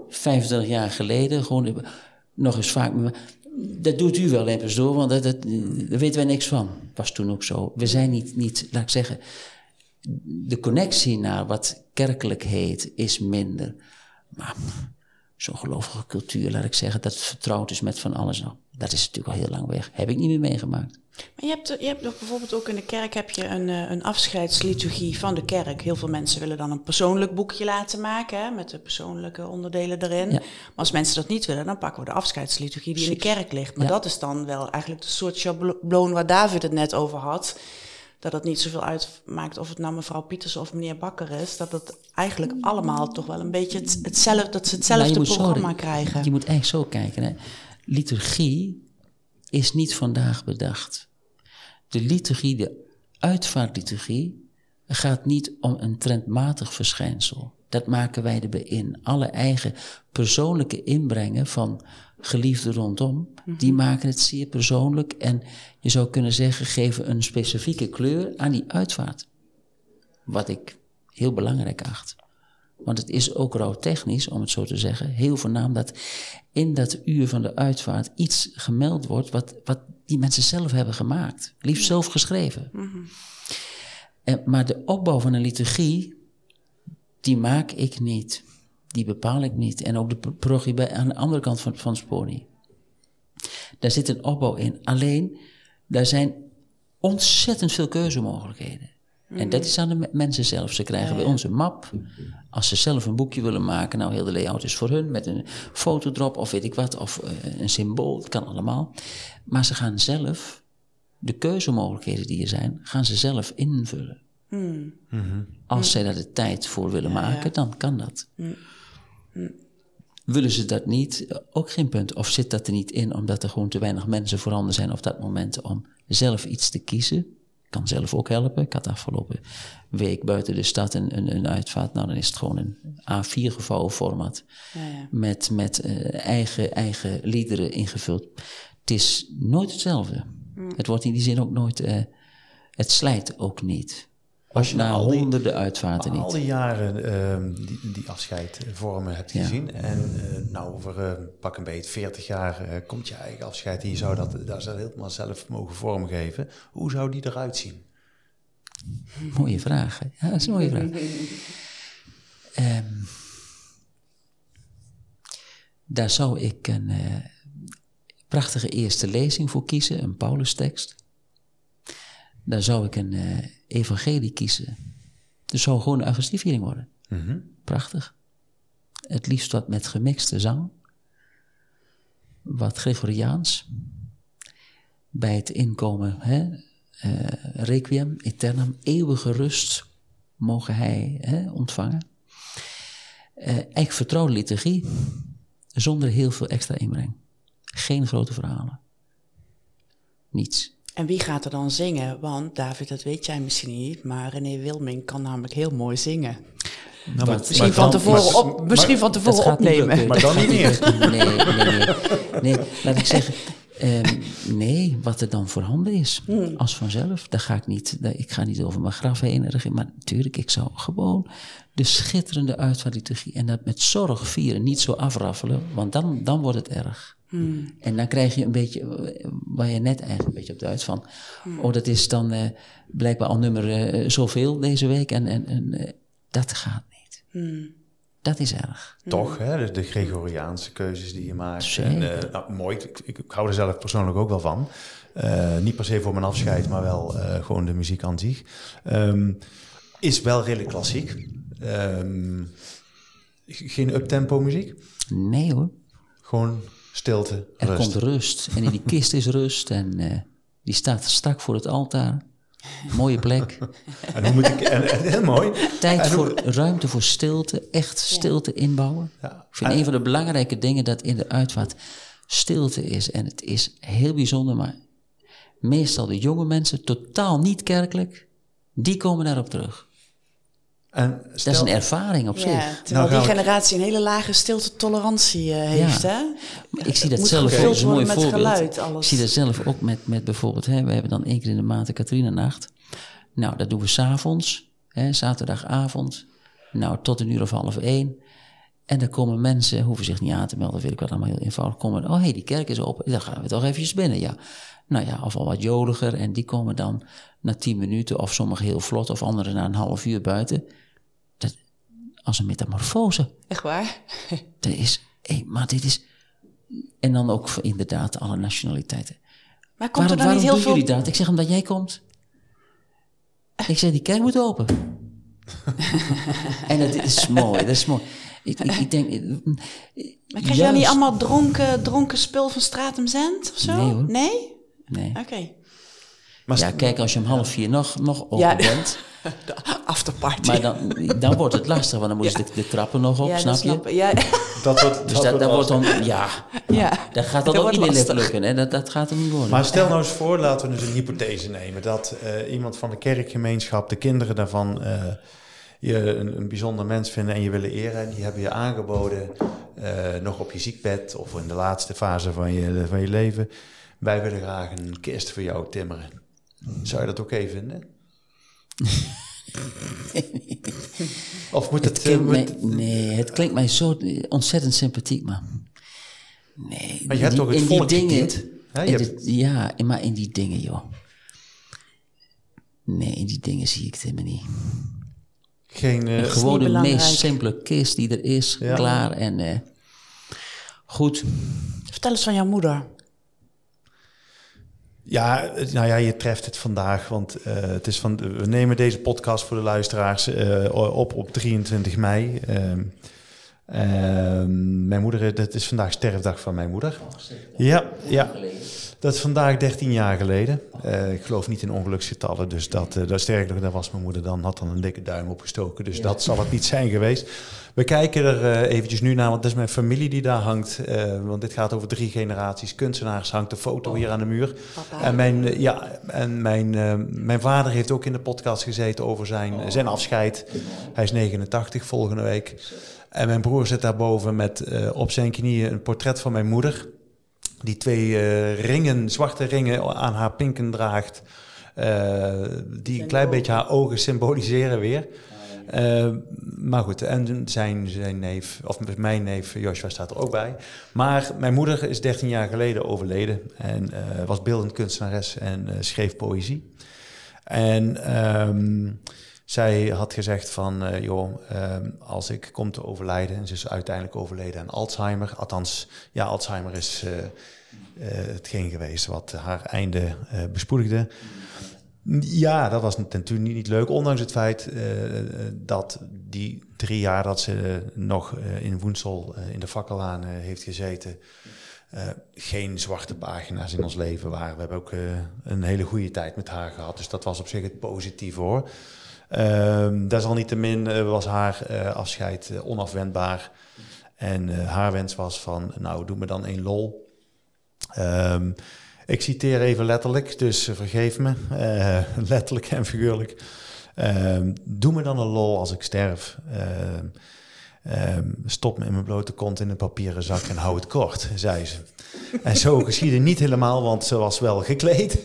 [SPEAKER 2] 25 jaar geleden gewoon nog eens vaak. Dat doet u wel even door, want dat, dat, daar weten wij niks van. Was toen ook zo. We zijn niet, niet, laat ik zeggen, de connectie naar wat kerkelijk heet is minder. Maar zo'n gelovige cultuur, laat ik zeggen, dat het vertrouwd is met van alles. Nou, dat is natuurlijk al heel lang weg. Heb ik niet meer meegemaakt.
[SPEAKER 3] Maar je hebt, je hebt nog bijvoorbeeld ook in de kerk heb je een, eh, een afscheidsliturgie van de kerk. Heel veel mensen willen dan een persoonlijk boekje laten maken, hè, met de persoonlijke onderdelen erin. Maar als mensen dat niet willen, dan pakken we de afscheidsliturgie die in de kerk ligt. Maar dat is dan wel eigenlijk de soort schabloon waar David het net over had dat het niet zoveel uitmaakt of het nou mevrouw Pieters of meneer Bakker is. Dat het eigenlijk allemaal toch wel een beetje hetzelfde, dat ze hetzelfde programma krijgen.
[SPEAKER 2] Je moet echt zo kijken. Hè. Liturgie is niet vandaag bedacht. De liturgie, de uitvaartliturgie, gaat niet om een trendmatig verschijnsel. Dat maken wij erbij in. Alle eigen persoonlijke inbrengen van geliefden rondom, die mhm. maken het zeer persoonlijk en je zou kunnen zeggen, geven een specifieke kleur aan die uitvaart. Wat ik heel belangrijk acht. Want het is ook rouwtechnisch, om het zo te zeggen, heel voornaam dat in dat uur van de uitvaart iets gemeld wordt wat, wat die mensen zelf hebben gemaakt. Liefst zelf geschreven. Mhm. en, maar de opbouw van een liturgie, die maak ik niet. Die bepaal ik niet. En ook de parochie bij, aan de andere kant van, van Sponi. Daar zit een opbouw in. Alleen, daar zijn ontzettend veel keuzemogelijkheden. En dat is aan de mensen zelf. Ze krijgen bij ons een map. Als ze zelf een boekje willen maken, nou heel de layout is voor hun, met een fotodrop of weet ik wat, of eh, een symbool, het kan allemaal. Maar ze gaan zelf, de keuzemogelijkheden die er zijn, gaan ze zelf invullen. Hmm. Als zij daar de tijd voor willen maken, dan kan dat. Hmm. Willen ze dat niet, ook geen punt. Of zit dat er niet in omdat er gewoon te weinig mensen voorhanden zijn op dat moment om zelf iets te kiezen? Kan zelf ook helpen. Ik had afgelopen week buiten de stad een, een, een uitvaart. Nou, dan is het gewoon een A4 gevouwen format. Ja, ja. Met, met uh, eigen, eigen liederen ingevuld. Het is nooit hetzelfde. Mm. Het wordt in die zin ook nooit. Uh, het slijt ook niet. Als je na honderden uitvaarten niet.
[SPEAKER 1] al die jaren uh, die, die afscheidvormen hebt gezien. En uh, nou, over uh, pak een beetje 40 jaar uh, komt je eigen afscheid. En je zou dat, dat zou helemaal zelf mogen vormgeven. Hoe zou die eruit zien?
[SPEAKER 2] Mooie vraag. Ja, dat is een mooie vraag. um, daar zou ik een prachtige eerste lezing voor kiezen. Een Paulus-tekst. Daar zou ik een evangelie kiezen. Dus zou gewoon een Augustieviering worden. Mhm. Prachtig. Het liefst wat met gemixte zang. Wat Gregoriaans. Bij het inkomen, hè, uh, requiem, eternam, eeuwige rust mogen hij hè, ontvangen. Uh, eigenlijk vertrouwde liturgie, zonder heel veel extra inbreng. Geen grote verhalen. Niets.
[SPEAKER 3] En wie gaat er dan zingen? Want David, dat weet jij misschien niet, maar René Wilming kan namelijk heel mooi zingen. Nou, maar, misschien, van tevoren op, misschien van tevoren opnemen.
[SPEAKER 1] Maar dan niet meer.
[SPEAKER 2] Nee, nee, nee. nee laat ik zeggen. Um, nee, wat er dan voorhanden is, hmm. als vanzelf, daar ga ik niet, ik ga niet over mijn graf heen. Maar natuurlijk, ik zou gewoon de schitterende uitvaartliturgie en dat met zorg vieren, niet zo afraffelen, want dan, dan wordt het erg. Hmm. En dan krijg je een beetje, waar je net eigenlijk een beetje op duidt van, hmm. oh dat is dan uh, blijkbaar al nummer uh, zoveel deze week en, en, en uh, dat gaat niet. Hmm. Dat is erg.
[SPEAKER 1] Toch, hè? De, Gregoriaanse keuzes die je maakt. En, nou, mooi, ik, ik, hou er zelf persoonlijk ook wel van. niet per se voor mijn afscheid, maar wel gewoon de muziek aan zich. Um, is wel redelijk klassiek. Um, geen uptempo muziek?
[SPEAKER 2] Nee hoor.
[SPEAKER 1] Gewoon stilte,
[SPEAKER 2] Er komt rust. En in die kist is rust. En uh, die staat strak voor het altaar. Mooie plek.
[SPEAKER 1] En hoe moet ik, en, heel mooi.
[SPEAKER 2] Tijd voor ruimte voor stilte, echt stilte inbouwen.
[SPEAKER 1] Ja.
[SPEAKER 2] Ik vind een van de belangrijke dingen dat in de uitvaart stilte is. En het is heel bijzonder, maar meestal de jonge mensen, totaal niet kerkelijk, die komen daarop terug.
[SPEAKER 1] En
[SPEAKER 2] dat is een ervaring op
[SPEAKER 3] Ja,
[SPEAKER 2] zich.
[SPEAKER 3] terwijl
[SPEAKER 1] Nou,
[SPEAKER 3] die
[SPEAKER 1] gaan we-
[SPEAKER 3] generatie een hele lage stilte-tolerantie eh, heeft, hè?
[SPEAKER 2] Maar ik zie dat
[SPEAKER 3] moet
[SPEAKER 2] zelf ook,
[SPEAKER 3] gevuld
[SPEAKER 2] dat is een mooi voorbeeld.
[SPEAKER 3] geluid, alles.
[SPEAKER 2] Ik zie dat zelf ook met, met bijvoorbeeld, hè, we hebben dan één keer in de maand de Katrina-nacht. Nou, dat doen we s'avonds, hè, zaterdagavond. Nou, tot een uur of half één. En dan komen mensen, hoeven zich niet aan te melden, weet ik wat allemaal heel eenvoudig. Komen, oh hé, hey, die kerk is open, dan gaan we toch eventjes binnen, ja. Nou ja, of al wat jodiger. En die komen dan na tien minuten, of sommigen heel vlot, of anderen na een half uur buiten. Dat, als een metamorfose.
[SPEAKER 3] Echt waar?
[SPEAKER 2] Dat is, hé, maar dit is... En dan ook voor inderdaad alle nationaliteiten.
[SPEAKER 3] Maar komt
[SPEAKER 2] waarom
[SPEAKER 3] er dan
[SPEAKER 2] waarom
[SPEAKER 3] niet heel veel...
[SPEAKER 2] jullie dat? Ik zeg omdat jij komt. Ik zeg, die kerk moet open. en dat is mooi, dat is mooi. Ik, ik, ik denk...
[SPEAKER 3] Maar krijg je dan niet allemaal dronken, dronken spul van Stratum Zend of zo?
[SPEAKER 2] Nee, hoor.
[SPEAKER 3] Nee?
[SPEAKER 2] Nee.
[SPEAKER 3] Oké.
[SPEAKER 2] Ja, kijk, als je om half vier nog, nog open
[SPEAKER 3] Ja.
[SPEAKER 2] bent...
[SPEAKER 3] De afterparty.
[SPEAKER 2] Maar dan, dan wordt het lastig, want dan moeten ze de, de trappen nog op,
[SPEAKER 3] ja,
[SPEAKER 2] snap
[SPEAKER 3] dat
[SPEAKER 2] je?
[SPEAKER 3] Ja,
[SPEAKER 1] dat wordt,
[SPEAKER 2] Dus dat, dat wordt dan... Ja,
[SPEAKER 3] ja.
[SPEAKER 2] dat gaat dan
[SPEAKER 3] Dat
[SPEAKER 2] ook niet meer lukken. Hè? Dat, dat gaat er niet worden.
[SPEAKER 1] Maar stel nou eens voor, laten we dus een hypothese nemen. Dat eh, iemand van de kerkgemeenschap, de kinderen daarvan, eh, je een, een bijzonder mens vinden en je willen eren. En die hebben je aangeboden, eh, nog op je ziekbed of in de laatste fase van je, van je leven. Wij willen graag een kist voor jou timmeren. Zou je dat oké vinden? of moet
[SPEAKER 2] Het
[SPEAKER 1] het... eh,
[SPEAKER 2] klinkt
[SPEAKER 1] moet-
[SPEAKER 2] mij, nee, het klinkt mij zo ontzettend sympathiek, maar... Nee.
[SPEAKER 1] Maar je hebt
[SPEAKER 2] die-
[SPEAKER 1] ook het
[SPEAKER 2] in die
[SPEAKER 1] volk
[SPEAKER 2] dingen?
[SPEAKER 1] Je hebt-
[SPEAKER 2] de- ja, maar in die dingen, joh. Nee, in die dingen zie ik het helemaal niet.
[SPEAKER 1] geen... eh,
[SPEAKER 2] Gewoon de meest simpele kist die er is,
[SPEAKER 1] Ja.
[SPEAKER 2] klaar en... eh, goed,
[SPEAKER 3] Vertel eens van jouw moeder.
[SPEAKER 1] Ja, nou ja, je treft het vandaag, want eh, het is van, we nemen deze podcast voor de luisteraars eh, op op 23 mei. Ehm, mijn moeder, dat is vandaag sterfdag van mijn moeder. Ja, ja. Dat is vandaag 13 jaar geleden. Eh, ik geloof niet in ongeluksgetallen, dus dat, eh dat sterker nog, daar was mijn moeder dan, had dan een dikke duim opgestoken. Dus dat zal het niet zijn geweest. We kijken er eh, eventjes nu naar, want dat is mijn familie die daar hangt. want dit gaat over drie generaties kunstenaars. Hangt de foto hier aan de muur.
[SPEAKER 3] Papa.
[SPEAKER 1] En mijn, ja, en mijn, mijn vader heeft ook in de podcast gezeten over zijn, zijn afscheid. Hij is 89 volgende week. En mijn broer zit daarboven met eh, op zijn knieën een portret van mijn moeder. Die twee eh, ringen, zwarte ringen aan haar pinken draagt. eh, die een klein beetje haar ogen symboliseren weer. Maar goed, en zijn, zijn neef, of mijn neef Joshua staat er ook bij. Maar mijn moeder is 13 jaar geleden overleden en was beeldend kunstenares en schreef poëzie. En ehm, zij had gezegd van, eh, joh, ehm, als ik kom te overlijden, en ze is uiteindelijk overleden aan Alzheimer. Althans, ja, Alzheimer is eh, eh, hetgeen geweest wat haar einde bespoedigde. Ja, dat was natuurlijk niet, leuk. Ondanks het feit dat die drie jaar dat ze nog in Woensel in de fakkelaan heeft gezeten, geen zwarte pagina's in ons leven waren. We hebben ook een hele goede tijd met haar gehad. Dus dat was op zich het positieve hoor. Ehm desalniettemin eh, was haar eh, afscheid eh, onafwendbaar. En haar wens was van, nou doe me dan één lol. Ehm, ik citeer even letterlijk, dus vergeef me, letterlijk en figuurlijk. Ehm, doe me dan een lol als ik sterf. Ehm, stop me in mijn blote kont in een papieren zak en hou het kort, zei ze. En zo geschiedde niet helemaal, want ze was wel gekleed.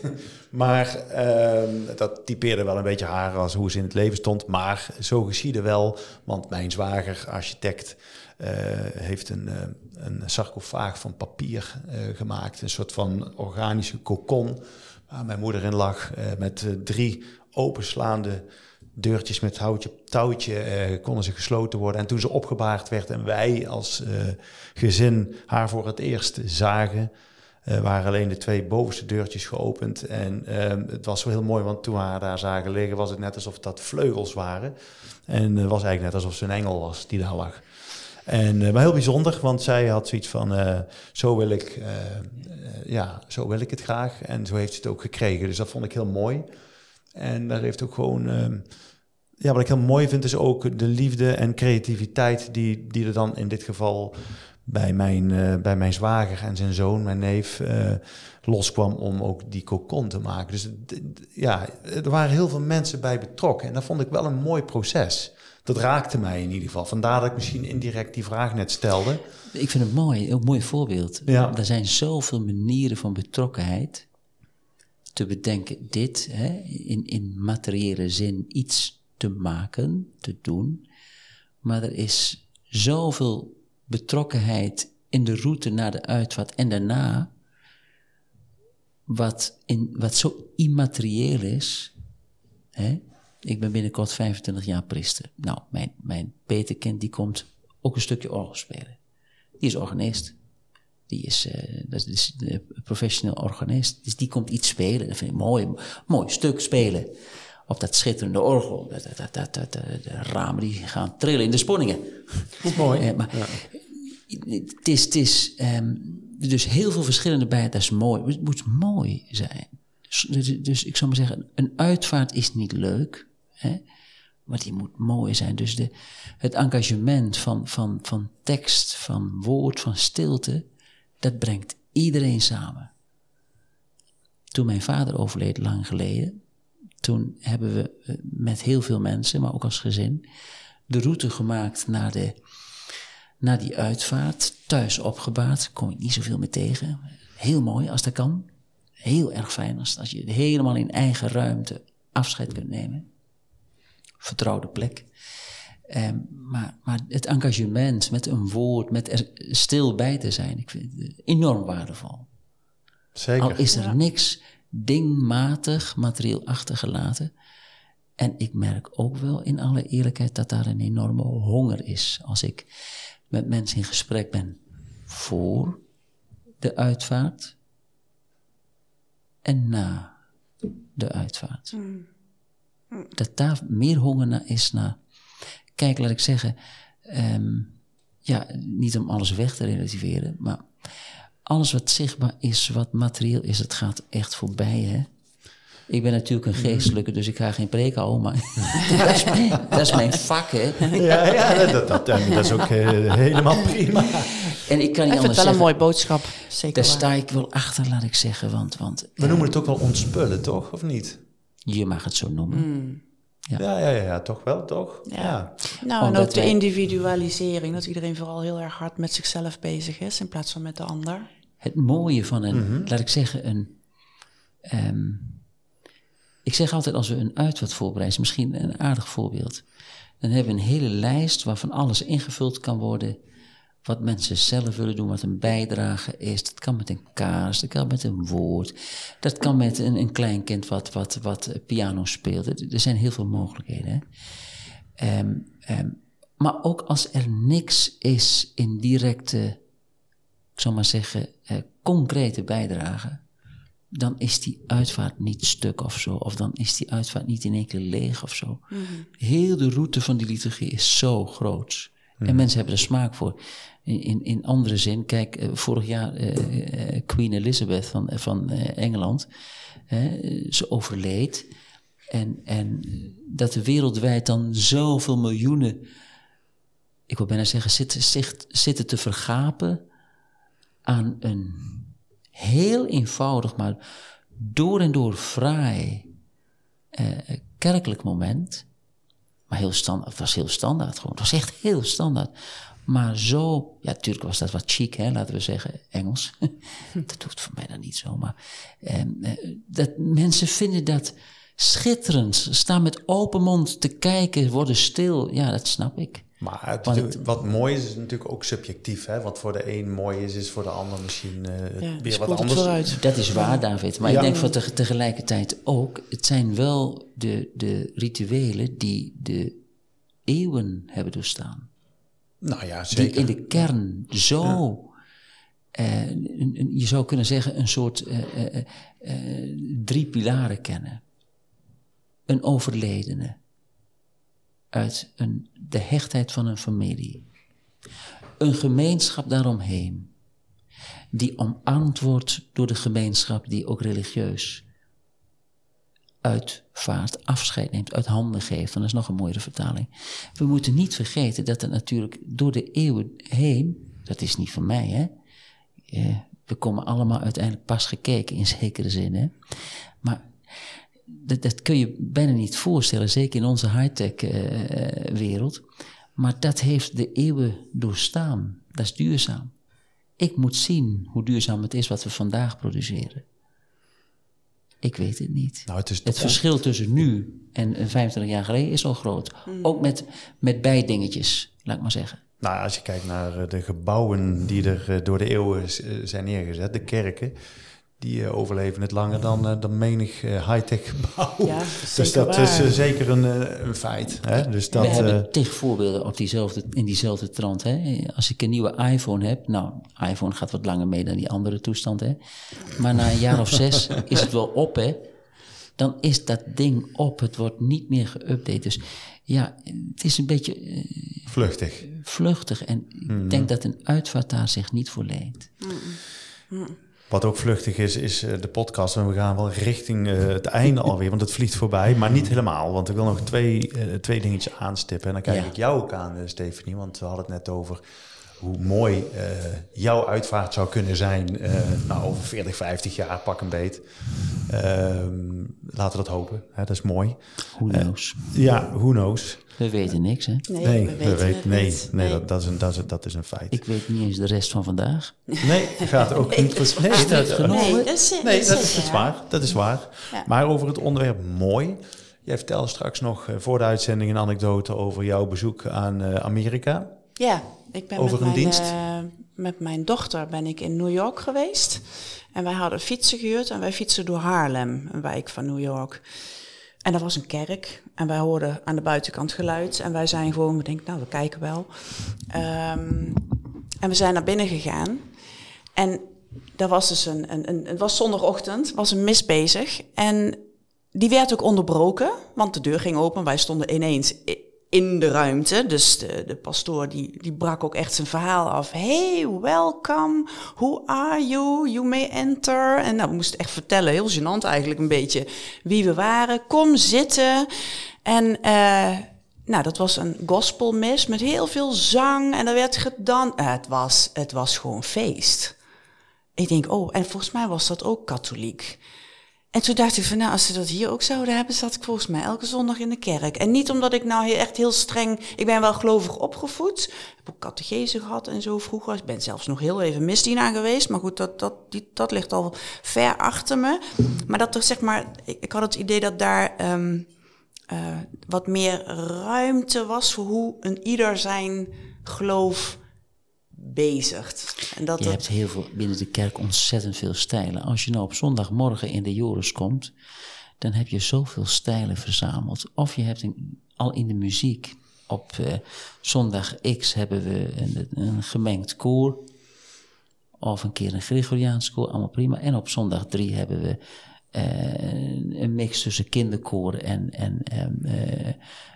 [SPEAKER 1] Maar ehm, dat typeerde wel een beetje haar als hoe ze in het leven stond. Maar zo geschiedde wel, want mijn zwager, architect, eh, heeft een, eh, een sarcofaag van papier eh, gemaakt. Een soort van organische kokon waar mijn moeder in lag. met drie openslaande deurtjes met houtje, touwtje eh, konden ze gesloten worden. En toen ze opgebaard werd en wij als eh, gezin haar voor het eerst zagen... eh, waren alleen de twee bovenste deurtjes geopend. En ehm, het was wel heel mooi, want toen we haar daar zagen liggen... was het net alsof dat vleugels waren. En het was eigenlijk net alsof ze een engel was die daar lag. En, maar heel bijzonder, want zij had zoiets van, zo, wil ik, ja, zo wil ik het graag. En zo heeft ze het ook gekregen. Dus dat vond ik heel mooi. En daar heeft ook gewoon... ja, wat ik heel mooi vind is ook de liefde en creativiteit die, die er dan in dit geval bij mijn, eh, bij mijn zwager en zijn zoon, mijn neef, eh, loskwam om ook die cocon te maken. Dus ja, er waren heel veel mensen bij betrokken en dat vond ik wel een mooi proces. Dat raakte mij in ieder geval. Vandaar dat ik misschien indirect die vraag net stelde.
[SPEAKER 2] Ik vind het mooi, een mooi voorbeeld.
[SPEAKER 1] Ja.
[SPEAKER 2] Er zijn zoveel manieren van betrokkenheid te bedenken. Dit, hè, in, in materiële zin, iets te maken, te doen. Maar er is zoveel betrokkenheid in de route naar de uitvaart en daarna, wat, in, wat zo immaterieel is. Hè? Ik ben binnenkort 25 jaar priester. Nou, mijn, mijn peterkind die komt ook een stukje orgel spelen. Die is organist. Die is, eh, dat is een professioneel organist. Dus die komt iets spelen. Dat vind ik mooi. Mooi stuk spelen. Op dat schitterende orgel. Dat, dat, dat, de, ramen die gaan trillen in de sponningen.
[SPEAKER 1] Mooi.
[SPEAKER 2] Maar het is, het is ehm, dus heel veel verschillende bij. Dat is mooi. Het moet mooi zijn. Dus, dus, dus ik zou maar zeggen, een uitvaart is niet leuk. Hè? Maar die moet mooi zijn. Dus de, het engagement van, van, van tekst, van woord, van stilte, dat brengt iedereen samen. Toen mijn vader overleed, lang geleden, toen hebben we eh, met heel veel mensen, maar ook als gezin, de route gemaakt naar, de, naar die uitvaart. Thuis opgebaard, kom ik niet zoveel meer tegen. Heel mooi als dat kan. Heel erg fijn als, als je helemaal in eigen ruimte afscheid kunt nemen vertrouwde plek. Ehm, maar, maar het engagement met een woord, met er stil bij te zijn, ik vind het enorm waardevol.
[SPEAKER 1] Zeker.
[SPEAKER 2] Al is er niks dingmatig, materieel achtergelaten. En ik merk ook wel in alle eerlijkheid dat daar een enorme honger is. Als ik met mensen in gesprek ben voor de uitvaart en na de uitvaart. Dat daar meer honger naar is naar. Kijk, laat ik zeggen, ehm, ja, niet om alles weg te relativeren, maar alles wat zichtbaar is, wat materieel is, het gaat echt voorbij, hè. Ik ben natuurlijk een geestelijke, dus ik ga geen preek houden, maar dat, is mijn, dat is mijn vak, hè.
[SPEAKER 1] Ja, ja dat, dat, dat, is ook eh, helemaal prima.
[SPEAKER 2] En ik kan niet
[SPEAKER 3] Ik
[SPEAKER 2] anders
[SPEAKER 3] wel een
[SPEAKER 2] zeggen,
[SPEAKER 3] mooi boodschap. Zeker
[SPEAKER 2] daar
[SPEAKER 3] waar.
[SPEAKER 2] sta ik wel achter, laat ik zeggen, want, want
[SPEAKER 1] We noemen het ook wel ontspullen, toch? Of niet?
[SPEAKER 2] je mag het zo noemen.
[SPEAKER 1] Ja, ja, ja, ja toch wel, toch?
[SPEAKER 3] Ja. Nou, en ook de individualisering. Dat iedereen vooral heel erg hard met zichzelf bezig is in plaats van met de ander.
[SPEAKER 2] Het mooie van een, laat ik zeggen, een. ehm, ik zeg altijd als we een uitvaart voorbereiden, is misschien een aardig voorbeeld. Dan hebben we een hele lijst waarvan alles ingevuld kan worden. Wat mensen zelf willen doen, wat een bijdrage is. Dat kan met een kaars, dat kan met een woord. Dat kan met een, een kleinkind wat, wat, wat piano speelt. Er zijn heel veel mogelijkheden. Hè? Ehm, ehm, maar ook als er niks is in directe ik zal maar zeggen, eh, concrete bijdrage, dan is die uitvaart niet stuk of zo. Of dan is die uitvaart niet in één keer leeg of zo. Heel de route van die liturgie is zo groot. En mensen hebben er smaak voor. In, in, in andere zin, kijk, eh, vorig jaar eh, Queen Elizabeth van, van eh, Engeland, ze overleed. En, en dat er wereldwijd dan zoveel miljoenen, ik wil bijna zeggen, zitten, zit- zitten te vergapen aan een heel eenvoudig, maar door en door fraai eh, kerkelijk moment. Maar heel standaard, het was heel standaard gewoon. Het was echt heel standaard. Maar zo, ja, natuurlijk was dat wat chic, hè, laten we zeggen, Engels. dat hoeft voor mij dan niet zo. Maar ehm, eh, dat, mensen vinden dat schitterend. Staan met open mond te kijken, worden stil. Ja, dat snap ik.
[SPEAKER 1] Maar het,
[SPEAKER 2] Want het-
[SPEAKER 1] wat mooi is, is natuurlijk ook subjectief. Hè? Wat voor de een mooi is, is voor de ander misschien eh,
[SPEAKER 3] Ja,
[SPEAKER 1] weer wat anders.
[SPEAKER 3] vooruit.
[SPEAKER 2] Dat is waar, David. Maar
[SPEAKER 1] Ja.
[SPEAKER 2] ik denk van teg- tegelijkertijd ook, het zijn wel de, de rituelen die de eeuwen hebben doorstaan.
[SPEAKER 1] Nou ja,
[SPEAKER 2] Die
[SPEAKER 1] zeker.
[SPEAKER 2] in de kern zo, eh, een- een- je zou kunnen zeggen, een soort eh, eh, eh, drie pilaren kennen. Een overledene uit een, de hechtheid van een familie. Een gemeenschap daaromheen die omarmd wordt door de gemeenschap die ook religieus uitvaart, afscheid neemt, uit handen geeft. Dat is nog een mooiere vertaling. We moeten niet vergeten dat er natuurlijk door de eeuwen heen, dat is niet van mij, hè. Eh, we komen allemaal uiteindelijk pas gekeken in zekere zin, hè. Maar dat, dat kun je bijna niet voorstellen, zeker in onze high-tech eh, wereld. Maar dat heeft de eeuwen doorstaan. Dat is duurzaam. Ik moet zien hoe duurzaam het is wat we vandaag produceren. Ik weet het niet.
[SPEAKER 1] Nou, het,
[SPEAKER 2] verschil tussen nu en 25 jaar geleden is al groot.
[SPEAKER 3] Hmm.
[SPEAKER 2] Ook met, met bijdingetjes, laat ik maar zeggen.
[SPEAKER 1] Nou, als je kijkt naar eh, de gebouwen die er eh, door de eeuwen eh, zijn neergezet, de kerken, die uh, overleven het langer dan, uh, dan menig uh, high-tech gebouw.
[SPEAKER 3] Ja,
[SPEAKER 1] dus dat
[SPEAKER 3] waar.
[SPEAKER 1] is zeker een, een, feit. Hè? Dus dat,
[SPEAKER 2] We hebben tig voorbeelden op diezelfde, in diezelfde trant. Hè? Als ik een nieuwe iPhone heb, nou, iPhone gaat wat langer mee dan die andere toestand. Hè? Maar na een jaar of zes is het wel op, hè? Dan is dat ding op. Het wordt niet meer geüpdate. Dus ja, het is een beetje
[SPEAKER 1] vluchtig.
[SPEAKER 2] vluchtig. En
[SPEAKER 1] Mhm.
[SPEAKER 2] ik denk dat een uitvaart daar zich niet voor leent.
[SPEAKER 1] Wat ook vluchtig is, is uh, de podcast. En we gaan wel richting uh, het einde alweer, want het vliegt voorbij. Maar niet helemaal, want ik wil nog twee, uh, twee dingetjes aanstippen. En dan kijk
[SPEAKER 2] Ja.
[SPEAKER 1] ik jou ook aan, Stephanie, want we hadden het net over hoe mooi jouw uitvaart zou kunnen zijn. nou, over 40, 50 jaar, pak een beet. Ehm, laten we dat hopen, hè, dat is mooi.
[SPEAKER 2] Who knows?
[SPEAKER 1] ja, who knows.
[SPEAKER 2] We weten niks, hè?
[SPEAKER 3] Nee,
[SPEAKER 1] Nee,
[SPEAKER 3] we weten
[SPEAKER 1] nee,
[SPEAKER 3] niet.
[SPEAKER 1] nee, Dat, dat, is een, dat, is, dat is een feit.
[SPEAKER 2] Ik weet niet eens de rest van vandaag.
[SPEAKER 1] Nee, gaat ook niet.
[SPEAKER 3] dat is
[SPEAKER 1] nee,
[SPEAKER 3] waar.
[SPEAKER 1] dat,
[SPEAKER 2] genoeg.
[SPEAKER 3] Nee, dat is,
[SPEAKER 1] Nee, dat
[SPEAKER 3] is
[SPEAKER 1] dat is
[SPEAKER 3] waar.
[SPEAKER 1] Dat is waar.
[SPEAKER 3] Ja.
[SPEAKER 1] Maar over het onderwerp mooi. Jij vertelde straks nog eh, voor de uitzending een anekdote over jouw bezoek aan eh, Amerika.
[SPEAKER 3] Ja, ik ben
[SPEAKER 1] Over
[SPEAKER 3] met
[SPEAKER 1] een
[SPEAKER 3] mijn,
[SPEAKER 1] dienst?
[SPEAKER 3] eh, met mijn dochter ben ik in New York geweest. En wij hadden fietsen gehuurd en wij fietsen door Haarlem, een wijk van New York. En dat was een kerk en wij hoorden aan de buitenkant geluid. En wij zijn gewoon, we denken, nou, we kijken wel. Ehm, en we zijn naar binnen gegaan. En daar was dus een, een, een het was zondagochtend, was een mis bezig. En die werd ook onderbroken, want de deur ging open. Wij stonden ineens in de ruimte. Dus de, de pastoor die, die brak ook echt zijn verhaal af. Hey, welcome. Who are you? You may enter. En nou, we moesten echt vertellen, heel gênant eigenlijk een beetje, wie we waren. Kom zitten. En eh, nou, dat was een gospelmis met heel veel zang. En er werd gedan. Eh, het, was, het was gewoon feest. Ik denk, oh, en volgens mij was dat ook katholiek. En toen dacht ik van, nou, als ze dat hier ook zouden hebben, zat ik volgens mij elke zondag in de kerk. En niet omdat ik nou echt heel streng, ik ben wel gelovig opgevoed. Ik heb ook catechese gehad en zo vroeger. Ik ben zelfs nog heel even misdienaar geweest. Maar goed, dat, dat, die, dat ligt al ver achter me. Maar dat er zeg maar, ik, ik had het idee dat daar ehm, eh, wat meer ruimte was voor hoe een ieder zijn geloof bezigt. En dat
[SPEAKER 2] Je hebt heel veel, binnen de kerk ontzettend veel stijlen. Als je nou op zondagmorgen in de Joris komt, dan heb je zoveel stijlen verzameld. Of je hebt een, al in de muziek. Op eh, zondag X hebben we een, een gemengd koor. Of een keer een Gregoriaans koor, allemaal prima. En op zondag 3 hebben we eh, een mix tussen kinderkoor en, en, en eh,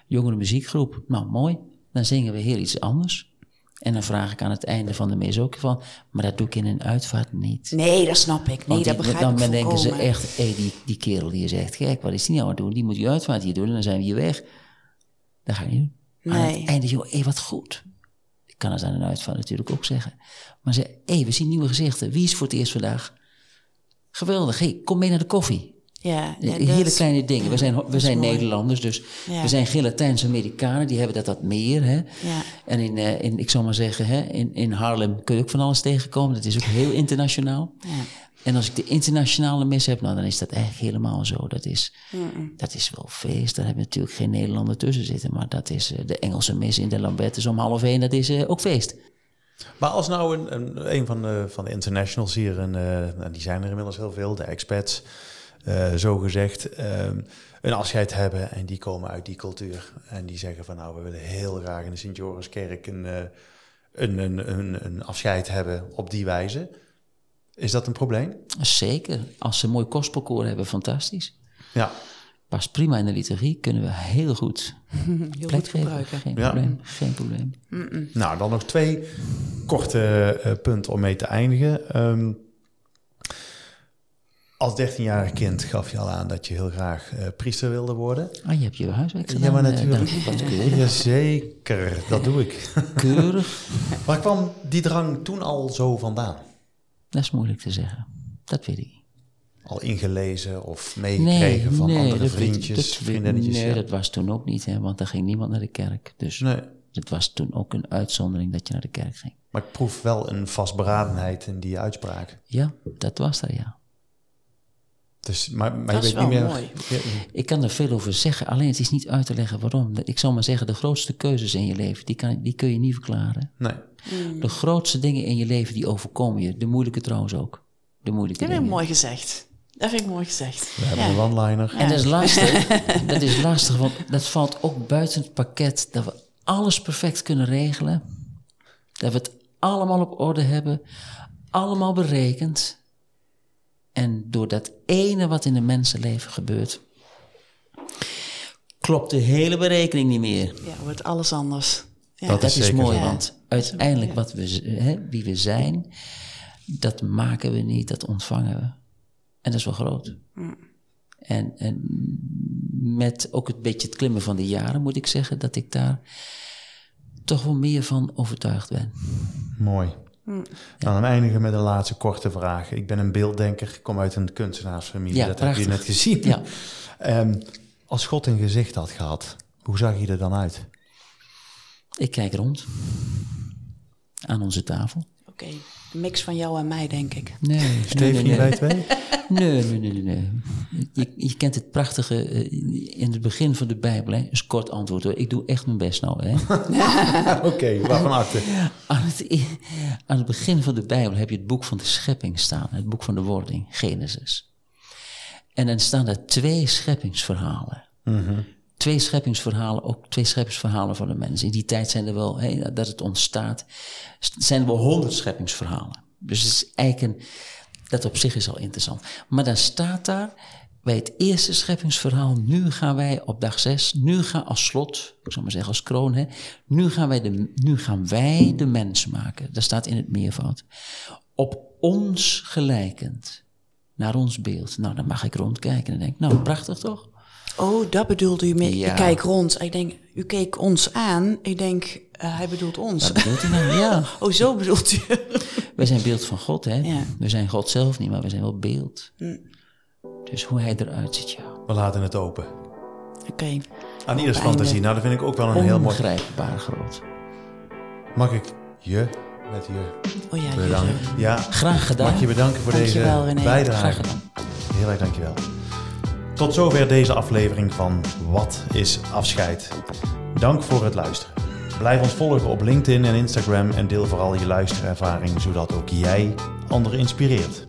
[SPEAKER 2] jongere muziekgroep. Nou, mooi. Dan zingen we heel iets anders. En dan vraag ik aan het einde van de mis ook van, maar dat doe ik in een uitvaart niet.
[SPEAKER 3] Nee, dat snap ik. Nee,
[SPEAKER 2] Want
[SPEAKER 3] dat begrijp
[SPEAKER 2] dan
[SPEAKER 3] ik
[SPEAKER 2] dan denken ze echt, hé, die, die kerel die is echt gek, wat is die nou aan het doen? Die moet die uitvaart hier doen en dan zijn we hier weg. Dat ga je niet doen. Aan
[SPEAKER 3] Nee.
[SPEAKER 2] het einde, joh, hé, wat goed. Ik kan het aan een uitvaart natuurlijk ook zeggen. Maar ze, hé, we zien nieuwe gezichten. Wie is voor het eerst vandaag? Geweldig, hé, kom mee naar de koffie.
[SPEAKER 3] Ja, ja,
[SPEAKER 2] Hele
[SPEAKER 3] dat
[SPEAKER 2] kleine dingen. We zijn, we zijn
[SPEAKER 3] mooi.
[SPEAKER 2] Nederlanders, dus
[SPEAKER 3] Ja.
[SPEAKER 2] we zijn Gelatijnse Amerikanen, die hebben dat wat meer. Hè?
[SPEAKER 3] Ja.
[SPEAKER 2] En in, eh, in, ik zal maar zeggen, hè, in, in Haarlem kun je ook van alles tegenkomen. Dat is ook heel internationaal.
[SPEAKER 3] Ja.
[SPEAKER 2] En als ik de internationale mis heb, nou, dan is dat eigenlijk helemaal zo. Dat is, dat is wel feest. Daar hebben we natuurlijk geen Nederlander tussen zitten. Maar dat is eh, de Engelse mis in de Lambertus om half één. Dat is eh, ook feest.
[SPEAKER 1] Maar als nou een, een, een van, de, van de internationals hier, en eh, die zijn er inmiddels heel veel, de expats, eh, zo gezegd, ehm, een afscheid hebben en die komen uit die cultuur. En die zeggen van nou, we willen heel graag in de Sint-Joriskerk een, eh, een, een, een, een afscheid hebben op die wijze. Is dat een probleem?
[SPEAKER 2] Zeker. Als ze een mooi gospelkoor hebben, fantastisch.
[SPEAKER 1] Ja.
[SPEAKER 2] Past prima in de liturgie, kunnen we heel goed
[SPEAKER 3] Heel
[SPEAKER 2] plek
[SPEAKER 3] goed
[SPEAKER 2] geven.
[SPEAKER 3] gebruiken.
[SPEAKER 2] Geen
[SPEAKER 1] Ja.
[SPEAKER 2] probleem. Geen probleem.
[SPEAKER 1] Nou, dan nog twee korte eh, punten om mee te eindigen. Ehm, Als 13-jarig kind gaf je al aan dat je heel graag uh, priester wilde worden.
[SPEAKER 2] Ah, je hebt je huiswerk gedaan.
[SPEAKER 1] Ja, maar natuurlijk. Uh, Jazeker, dat doe ik.
[SPEAKER 2] Keurig.
[SPEAKER 1] Waar kwam die drang toen al zo vandaan?
[SPEAKER 2] Dat is moeilijk te zeggen. Dat weet ik
[SPEAKER 1] Al ingelezen of meegekregen van andere vriendjes,
[SPEAKER 2] dat,
[SPEAKER 1] vriendinnetjes?
[SPEAKER 2] Nee, dat was toen ook niet, hè, want er ging niemand naar de kerk. Dus nee. het was toen ook een uitzondering dat je naar de kerk ging.
[SPEAKER 1] Maar ik proef wel een vastberadenheid in die uitspraak.
[SPEAKER 2] Ja, dat was er, ja.
[SPEAKER 1] Dus, maar, maar je weet niet meer. Mooi.
[SPEAKER 2] Ik kan er veel over zeggen, alleen het is niet uit te leggen waarom. Ik zal maar zeggen, de grootste keuzes in je leven, die, kan, die kun je niet verklaren.
[SPEAKER 1] Nee.
[SPEAKER 2] De grootste dingen in je leven, die overkomen je. De moeilijke trouwens ook. De moeilijke
[SPEAKER 3] dat
[SPEAKER 2] dingen.
[SPEAKER 3] Dat mooi gezegd. Dat vind ik mooi gezegd.
[SPEAKER 1] We hebben een one-liner.
[SPEAKER 2] En dat is lastig. dat is lastig, want dat valt ook buiten het pakket dat we alles perfect kunnen regelen. Dat we het allemaal op orde hebben, allemaal berekend. En door dat ene wat in een mensenleven gebeurt, klopt de hele berekening niet meer.
[SPEAKER 3] Ja, wordt alles anders. Ja.
[SPEAKER 2] Dat, is, mooi, want uiteindelijk wat we, hè, wie we zijn, dat maken we niet, dat ontvangen we. En dat is wel groot. Mm. En, en met ook een beetje het klimmen van de jaren moet ik zeggen dat ik daar toch wel meer van overtuigd ben.
[SPEAKER 1] Mooi. Hm. Dan eindigen met een laatste korte vraag. Ik ben een beelddenker, ik kom uit een kunstenaarsfamilie, ja, dat prachtig. heb je net gezien. Ja. um, als God een gezicht had gehad, hoe zag je er dan uit?
[SPEAKER 2] Ik kijk rond aan onze tafel.
[SPEAKER 3] Oké, okay. een mix van jou en mij, denk ik.
[SPEAKER 2] Nee,
[SPEAKER 1] Stefanie, nee, nee, twee?
[SPEAKER 2] Nee, nee, nee, nee. Je, je kent het prachtige uh, in het begin van de Bijbel, hè? Een kort antwoord hoor. Ik doe echt mijn best nou, hè?
[SPEAKER 1] Oké, okay, waarvan acte?
[SPEAKER 2] Aan het, aan het begin van de Bijbel heb je het boek van de schepping staan. Het boek van de wording, Genesis. En dan staan er twee scheppingsverhalen.
[SPEAKER 1] Mm -hmm.
[SPEAKER 2] Twee scheppingsverhalen, ook twee scheppingsverhalen van de mensen. In die tijd zijn er wel, dat het ontstaat, zijn er wel honderd scheppingsverhalen. Dus het is eigenlijk dat op zich is al interessant. Maar dan staat daar bij het eerste scheppingsverhaal, nu gaan wij op dag zes, nu gaan als slot, ik zal maar zeggen als kroon, hè, nu, gaan wij de, nu gaan wij de mens maken. Dat staat in het meervoud. Op ons gelijkend, naar ons beeld. Nou, dan mag ik rondkijken en denk, nou, prachtig toch?
[SPEAKER 3] Oh, dat bedoelde u mee. Ik kijk rond. Ik denk, u keek ons aan. Ik denk, uh, hij bedoelt ons.
[SPEAKER 2] Dat bedoelt hij nou, ja.
[SPEAKER 3] oh, zo bedoelt u.
[SPEAKER 2] We zijn beeld van God, hè? Ja. We zijn God zelf niet, maar we zijn wel beeld. Mm. Dus hoe hij eruit ziet, ja.
[SPEAKER 1] We laten het open.
[SPEAKER 3] Oké. Okay.
[SPEAKER 1] Aan ieders fantasie. Nou, dat vind ik ook wel een heel mooi...
[SPEAKER 2] Onbegrijpbaar groot.
[SPEAKER 1] Mag ik je met je
[SPEAKER 3] oh, ja,
[SPEAKER 1] bedanken? Ja.
[SPEAKER 2] Graag gedaan.
[SPEAKER 1] Mag je bedanken voor deze
[SPEAKER 3] René.
[SPEAKER 1] bijdrage.
[SPEAKER 2] Graag gedaan.
[SPEAKER 1] Heel erg dankjewel. Tot zover deze aflevering van Wat is afscheid? Dank voor het luisteren. Blijf ons volgen op LinkedIn en Instagram en deel vooral je luisterervaring, zodat ook jij anderen inspireert.